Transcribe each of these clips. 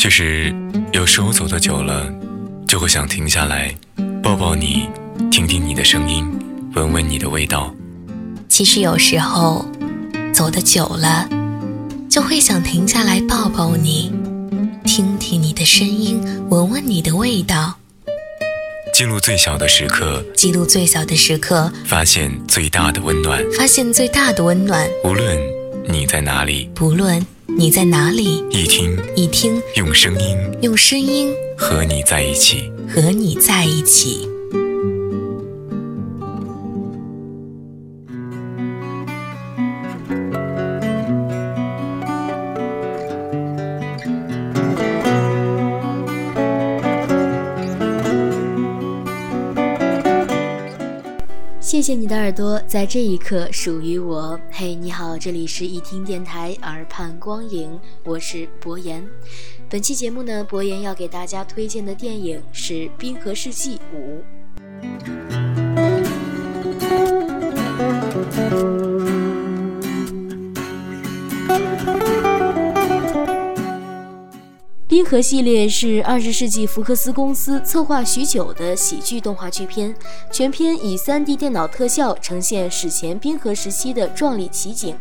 就是有时候走得久了，就会想停下来，抱抱你，听听你的声音，闻闻你的味道。其实有时候走得久了，就会想停下来抱抱你，听听你的声音，闻闻你的味道。记录最小的时刻，记录最小的时刻，发现最大的温暖，发现最大的温暖。无论你在哪里，不论你在哪里，一听一听，用声音，用声音和你在一起，和你在一起。谢谢你的耳朵，在这一刻属于我。嘿，你好，这里是一听电台耳畔光影，我是博言。本期节目呢，博言要给大家推荐的电影是《冰河世纪五》。冰河系列是二十世纪福克斯公司策划许久的喜剧动画巨片，全片以 3D 电脑特效呈现史前冰河时期的壮丽奇景。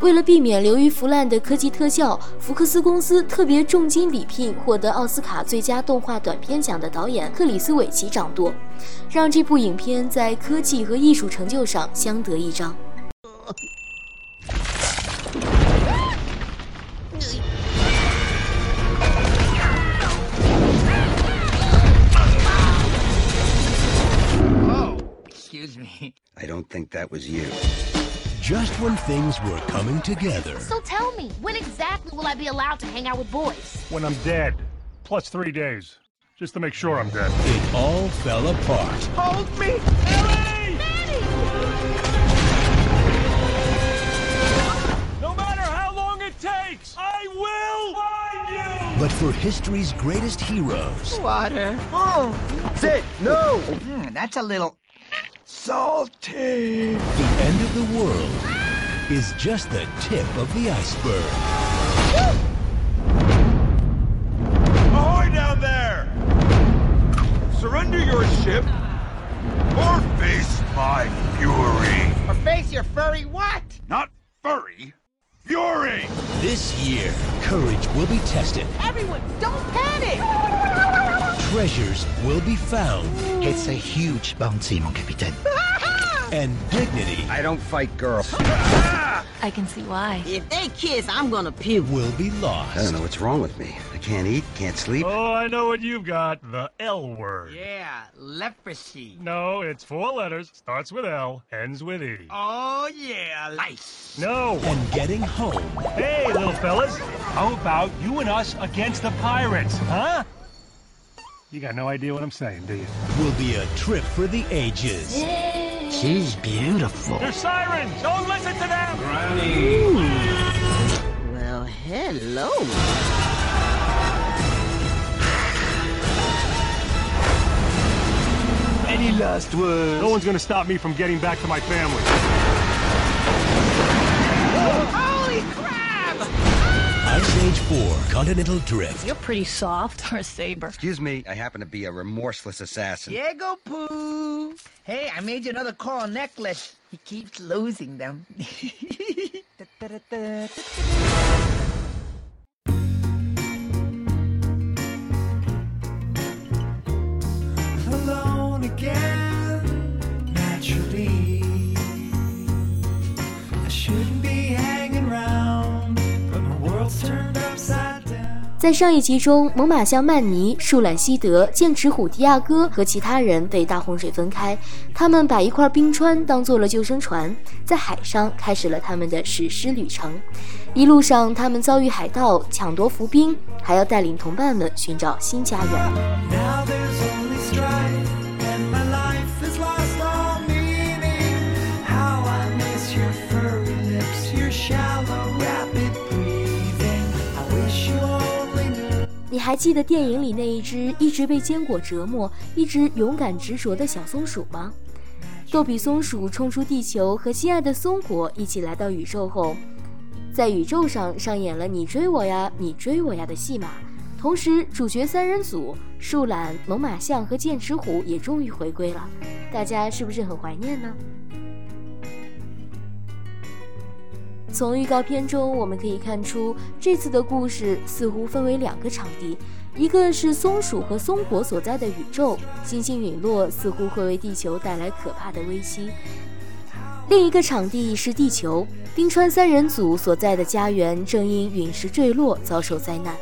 为了避免流于腐烂的科技特效，福克斯公司特别重金比聘获得奥斯卡最佳动画短片奖的导演克里斯·韦奇掌舵，让这部影片在科技和艺术成就上相得益彰。Think that was you. Just when things were coming together. So tell me, when exactly will I be allowed to hang out with boys? When I'm dead. Plus three days. Just to make sure I'm dead. It all fell apart. Hold me! Ellie! No matter how long it takes, I will find you! But for history's greatest heroes, Water. Oh, Sid, no! mm, that's a little. Salty! the end of the world is just the tip of the iceberg. Ahoy down there! Surrender your ship or face my fury. Or face your furry what? Not furry, fury! This year, courage will be tested, Everyone, don't panic! Treasures will be found, It's a huge bounty, mon capitaine. and dignity I don't fight girls. I can see why. If they kiss, I'm gonna puke. will be lost. I don't know what's wrong with me. I can't eat, can't sleep. Oh, I know what you've got. The L word. Yeah, leprosy. No, it's four letters, starts with L, ends with E. Oh, yeah, lice. No! And getting home Hey, little fellas! How about you and us against the pirates, huh? You got no idea what I'm saying, do you? will be a trip for the ages. She's beautiful. They're sirens! Don't listen to them! Granny. Well, hello. Any last words? No one's gonna stop me from getting back to my family. Ice Age 4 Continental Drift. You're pretty soft for a saber. Excuse me, I happen to be a remorseless assassin. Diego Poo. Hey, I made you another coral necklace. He keeps losing them. alone again naturally. I shouldn't be 在上一集中，猛犸象曼尼、树懒西德、剑齿虎迪亚哥和其他人被大洪水分开，他们把一块冰川当做了救生船，在海上开始了他们的史诗旅程。一路上，他们遭遇海盗、抢夺浮冰，还要带领同伴们寻找新家园。你还记得电影里那一只一直被坚果折磨、一直勇敢执着的小松鼠吗？逗比松鼠冲出地球，和心爱的松果一起来到宇宙后，在宇宙上上演了“你追我呀，你追我呀”的戏码。同时，主角三人组树懒、猛犸象和剑齿虎也终于回归了，大家是不是很怀念呢？从预告片中我们可以看出，这次的故事似乎分为两个场地，一个是松鼠和松果所在的宇宙，星星陨落似乎会为地球带来可怕的危机；另一个场地是地球，冰川三人组所在的家园正因陨石坠落遭受灾难。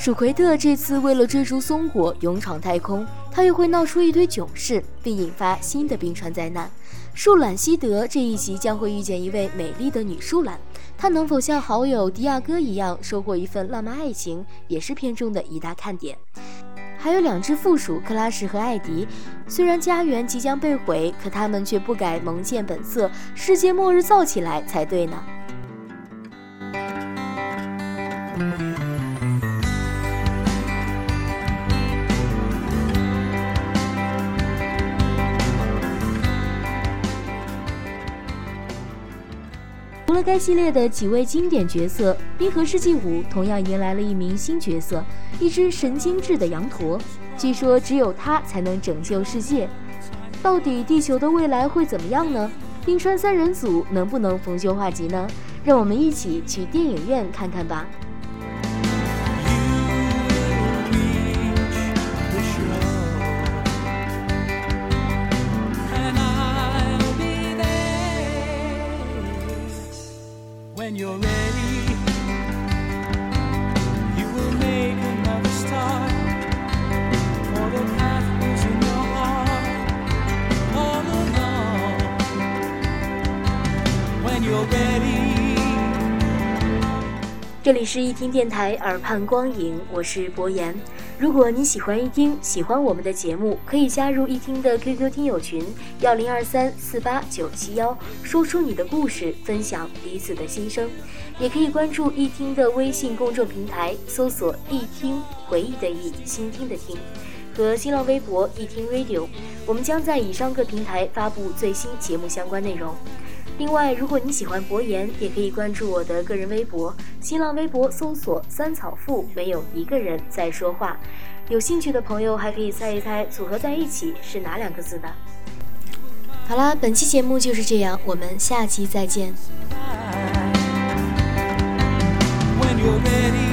鼠奎特这次为了追逐松果，勇闯太空，他又会闹出一堆囧事，并引发新的冰川灾难。树懒西德这一集将会遇见一位美丽的女树懒，她能否像好友迪亚哥一样收获一份浪漫爱情，也是片中的一大看点。还有两只负鼠克拉什和艾迪，虽然家园即将被毁，可他们却不改萌贱本色，世界末日造起来才对呢。除了该系列的几位经典角色，《冰河世纪五》同样迎来了一名新角色，一只神经质的羊驼。据说只有他才能拯救世界。到底地球的未来会怎么样呢？冰川三人组能不能逢凶化吉呢？让我们一起去电影院看看吧。When you're ready. You will make another start. For the path is in your heart all along. When you're ready. 这里是一听电台耳畔光影，我是博言。如果你喜欢一听，喜欢我们的节目，可以加入一听的 QQ 听友群幺零二三四八九七幺，说出你的故事，分享彼此的心声。也可以关注一听的微信公众平台，搜索“一听回忆的忆，倾听的听”，和新浪微博“一听 Radio”。我们将在以上各平台发布最新节目相关内容。另外，如果你喜欢博言，也可以关注我的个人微博，新浪微博搜索“三草赋”，没有一个人在说话。有兴趣的朋友还可以猜一猜，组合在一起是哪两个字呢？好啦，本期节目就是这样，我们下期再见。When you're ready.